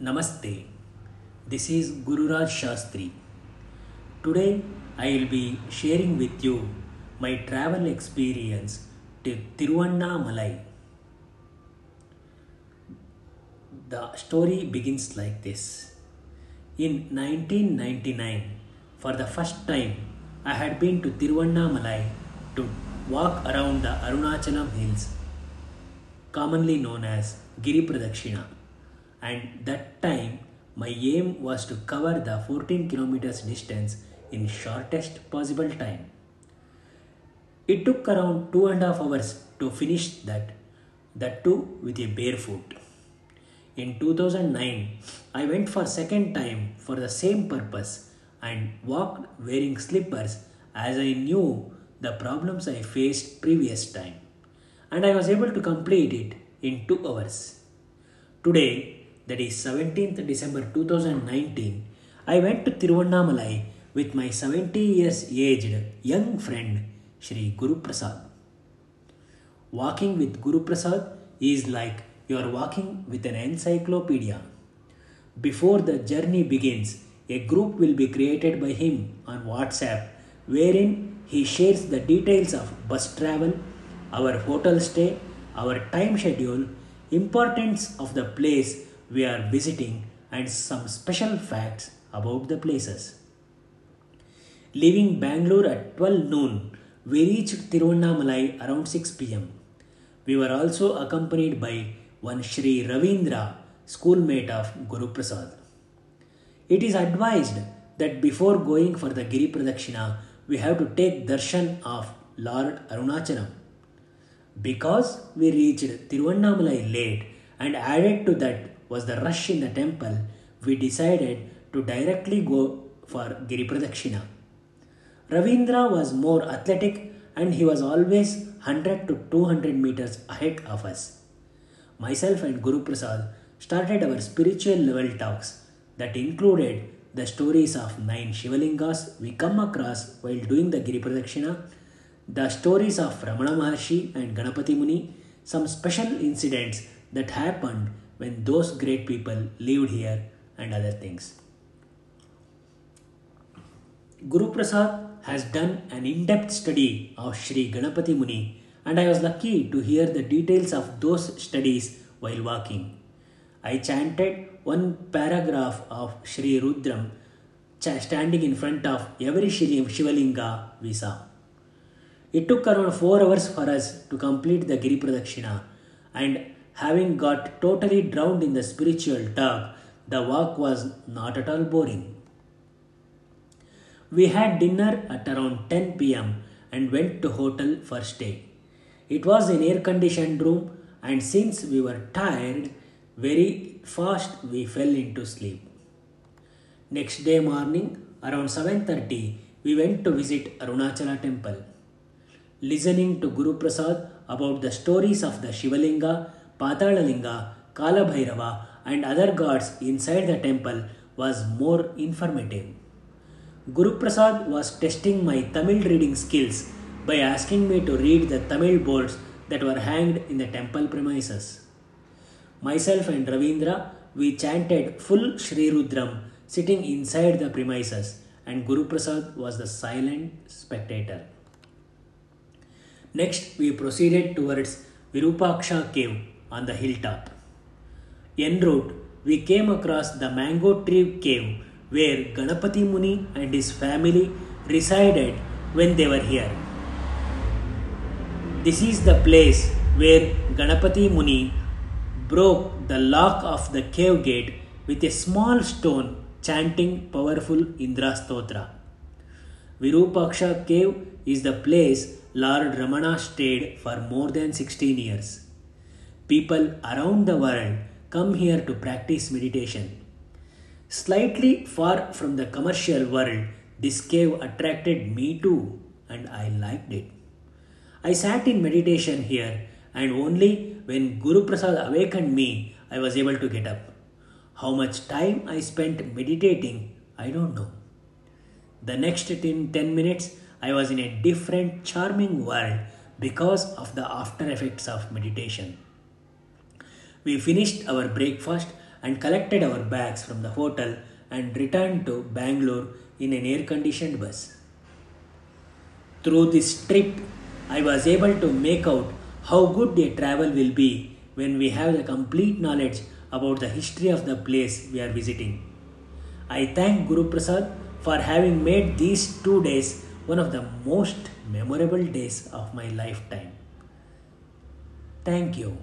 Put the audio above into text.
Namaste. This is Gururaj Shastri. Today I will be sharing with you my travel experience to Tiruvannamalai. The story begins like this. In 1999, for the first time, I had been to Tiruvannamalai to walk around the Arunachalam hills, commonly known as Giri Pradakshina. And that time, my aim was to cover the 14 kilometers distance in shortest possible time. It took around two and a half hours to finish that, that too with a barefoot. In 2009, I went for second time for the same purpose and walked wearing slippers as I knew the problems I faced previous time and I was able to complete it in 2 hours. Today, that is 17th December 2019, I went to Tiruvannamalai with my 70 years aged young friend Shri Guru Prasad. Walking with Guru Prasad is like you are walking with an encyclopedia. Before the journey begins, a group will be created by him on WhatsApp wherein he shares the details of bus travel, our hotel stay, our time schedule, importance of the place we are visiting and some special facts about the places. Leaving Bangalore at 12 noon, we reached Tiruvannamalai around 6 pm. We were also accompanied by one Sri Ravindra, schoolmate of Guru Prasad. It is advised that before going for the Giri Pradakshina, we have to take darshan of Lord Arunachalam. Because we reached Tiruvannamalai late and added to that was the rush in the temple, we decided to directly go for Giri Pradakshina. Ravindra was more athletic and he was always 100 to 200 meters ahead of us. Myself and Guru Prasad started our spiritual level talks that included the stories of nine Shivalingas we come across while doing the Giri Pradakshina, the stories of Ramana Maharshi and Ganapati Muni, some special incidents that happened when those great people lived here, and other things. Guru Prasad has done an in depth study of Sri Ganapati Muni, and I was lucky to hear the details of those studies while walking. I chanted one paragraph of Sri Rudram standing in front of every Shivalinga we saw. It took around 4 hours for us to complete the Giri Pradakshina, and having got totally drowned in the spiritual talk, the walk was not at all boring. We had dinner at around 10 pm and went to hotel for stay. It was an air conditioned room and since we were tired, very fast we fell into sleep. Next day morning around 7:30 we went to visit Arunachala temple. Listening to Guru Prasad about the stories of the Shivalinga, Patalalinga, Kalabhairava and other gods inside the temple was more informative. Guru Prasad was testing my Tamil reading skills by asking me to read the Tamil boards that were hanged in the temple premises. Myself and Ravindra, we chanted full Sri Rudram sitting inside the premises, and Guru Prasad was the silent spectator. Next, we proceeded towards Virupaksha cave on the hilltop. En route, we came across the mango tree cave where Ganapati Muni and his family resided when they were here. This is the place where Ganapati Muni broke the lock of the cave gate with a small stone chanting powerful Indra Stotra. Virupaksha cave is the place Lord Ramana stayed for more than 16 years. People around the world come here to practice meditation. Slightly far from the commercial world, this cave attracted me too, and I liked it. I sat in meditation here, and only when Guru Prasad awakened me, I was able to get up. How much time I spent meditating, I don't know. The next 10, 10 minutes, I was in a different, charming world because of the after effects of meditation. We finished our breakfast and collected our bags from the hotel and returned to Bangalore in an air conditioned bus. Through this trip, I was able to make out how good a travel will be when we have the complete knowledge about the history of the place we are visiting. I thank Guru Prasad for having made these two days one of the most memorable days of my lifetime. Thank you.